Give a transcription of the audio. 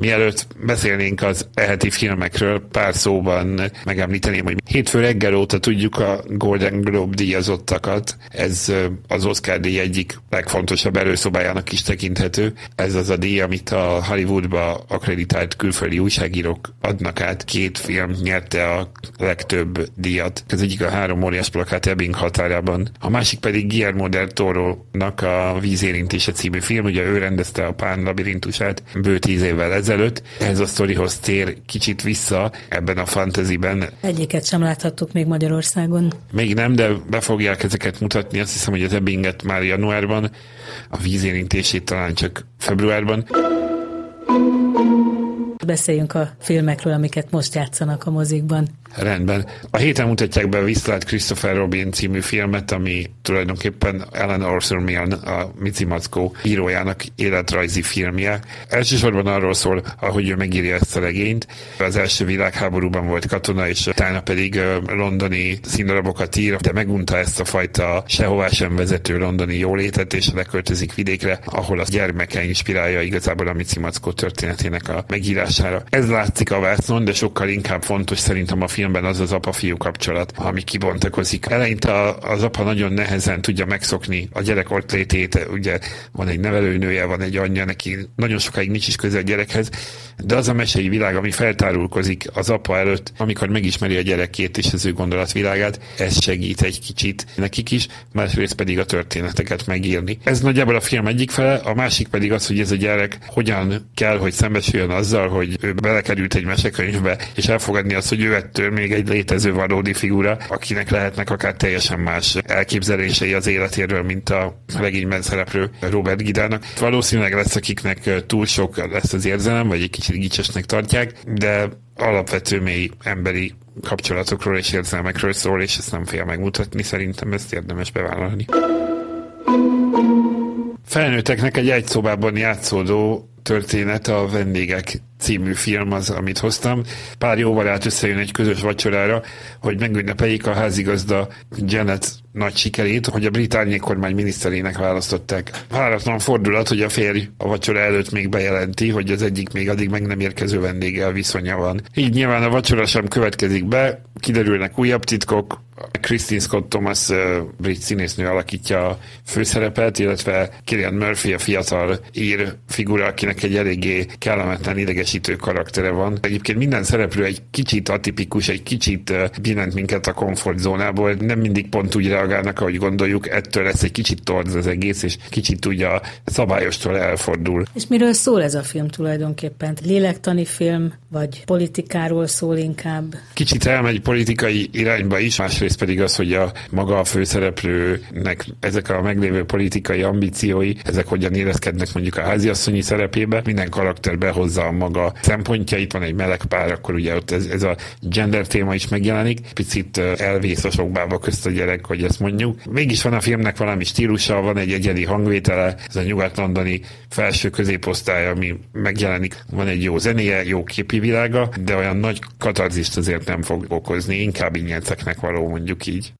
Mielőtt beszélnénk az eheti filmekről, pár szóban megemlíteném, hogy hétfő reggel óta tudjuk a Golden Globe díjazottakat. Ez az Oscar díj egyik legfontosabb előszobájának is tekinthető. Ez az a díj, amit a Hollywoodba akreditált külföldi újságírók adnak át. Két film nyerte a legtöbb díjat. Ez egyik a három óriás plakát Ebbing határában. A másik pedig Guillermo del Toro-nak a Vízérintése című film. Ugye ő rendezte a Pán labirintusát bő tíz évvel ezelőtt. Ez a sztorihoz tér kicsit vissza ebben a fantasyben. Egyiket sem láthattuk még Magyarországon. Még nem, de be fogják ezeket mutatni. Azt hiszem, hogy az Ebbinget már januárban, a vízérintését talán csak februárban. Beszéljünk a filmekről, amiket most játszanak a mozikban. Rendben. A héten mutatják be a Christopher Robin című filmet, ami tulajdonképpen Ellen Arthur Milne, a Mici Mackó írójának életrajzi filmje. Elsősorban arról szól, ahogy ő megírja ezt a regényt. Az első világháborúban volt katona, és utána pedig londoni színdarabokat ír, de megunta ezt a fajta sehová sem vezető londoni jólétet, és leköltözik vidékre, ahol a gyermeke inspirálja igazából a Mici történetének a megírására. Ez látszik a vásznon, de sokkal inkább fontos szerintem a film filmben az az apa-fiú kapcsolat, ami kibontakozik. Eleinte az apa nagyon nehezen tudja megszokni a gyerek ott létét, ugye van egy nevelőnője, van egy anyja, neki nagyon sokáig nincs is köze a gyerekhez, de az a mesei világ, ami feltárulkozik az apa előtt, amikor megismeri a gyerekét és az ő gondolatvilágát, ez segít egy kicsit nekik is, másrészt pedig a történeteket megírni. Ez nagyjából a film egyik fele, a másik pedig az, hogy ez a gyerek hogyan kell, hogy szembesüljön azzal, hogy ő belekerült egy mesekönyvbe, és elfogadni azt, hogy ő ettől még egy létező valódi figura, akinek lehetnek akár teljesen más elképzelései az életéről, mint a regényben szereplő Robert Gidának. Valószínűleg lesz, akiknek túl sok lesz az érzelem, vagy egy kicsit gicsesnek tartják, de alapvető mély emberi kapcsolatokról és érzelmekről szól, és ezt nem fél megmutatni, szerintem ezt érdemes bevállalni. Felnőtteknek egy egyszobában játszódó történet a vendégek című film az, amit hoztam. Pár jóval át összejön egy közös vacsorára, hogy megünnepeljék a házigazda Janet nagy sikerét, hogy a brit kormány miniszterének választották. Váratlan fordulat, hogy a férj a vacsora előtt még bejelenti, hogy az egyik még addig meg nem érkező vendéggel viszonya van. Így nyilván a vacsora sem következik be, kiderülnek újabb titkok, Christine Scott Thomas brit színésznő alakítja a főszerepet, illetve Kilian Murphy a fiatal ír figura, akinek egy eléggé kellemetlen idegesítő karaktere van. Egyébként minden szereplő egy kicsit atipikus, egy kicsit billent minket a komfortzónából, nem mindig pont úgy reagálnak, ahogy gondoljuk, ettől lesz egy kicsit torz az egész, és kicsit ugye a szabályostól elfordul. És miről szól ez a film tulajdonképpen? Lélektani film, vagy politikáról szól inkább? Kicsit elmegy politikai irányba is, másrészt pedig az, hogy a maga a főszereplőnek ezek a meglévő politikai ambíciói, ezek hogyan érezkednek mondjuk a háziasszonyi szerepébe, minden karakter behozza a maga szempontjait, van egy meleg pár, akkor ugye ott ez, ez a gender téma is megjelenik, picit elvész a sokbába közt a gyerek, hogy ezt mondjuk. Mégis van a filmnek valami stílusa, van egy egyedi hangvétele, ez a nyugat-londoni felső középosztály, ami megjelenik, van egy jó zenéje, jó képi világa, de olyan nagy katarzist azért nem fog okozni, inkább ingyenceknek való mondjuk így.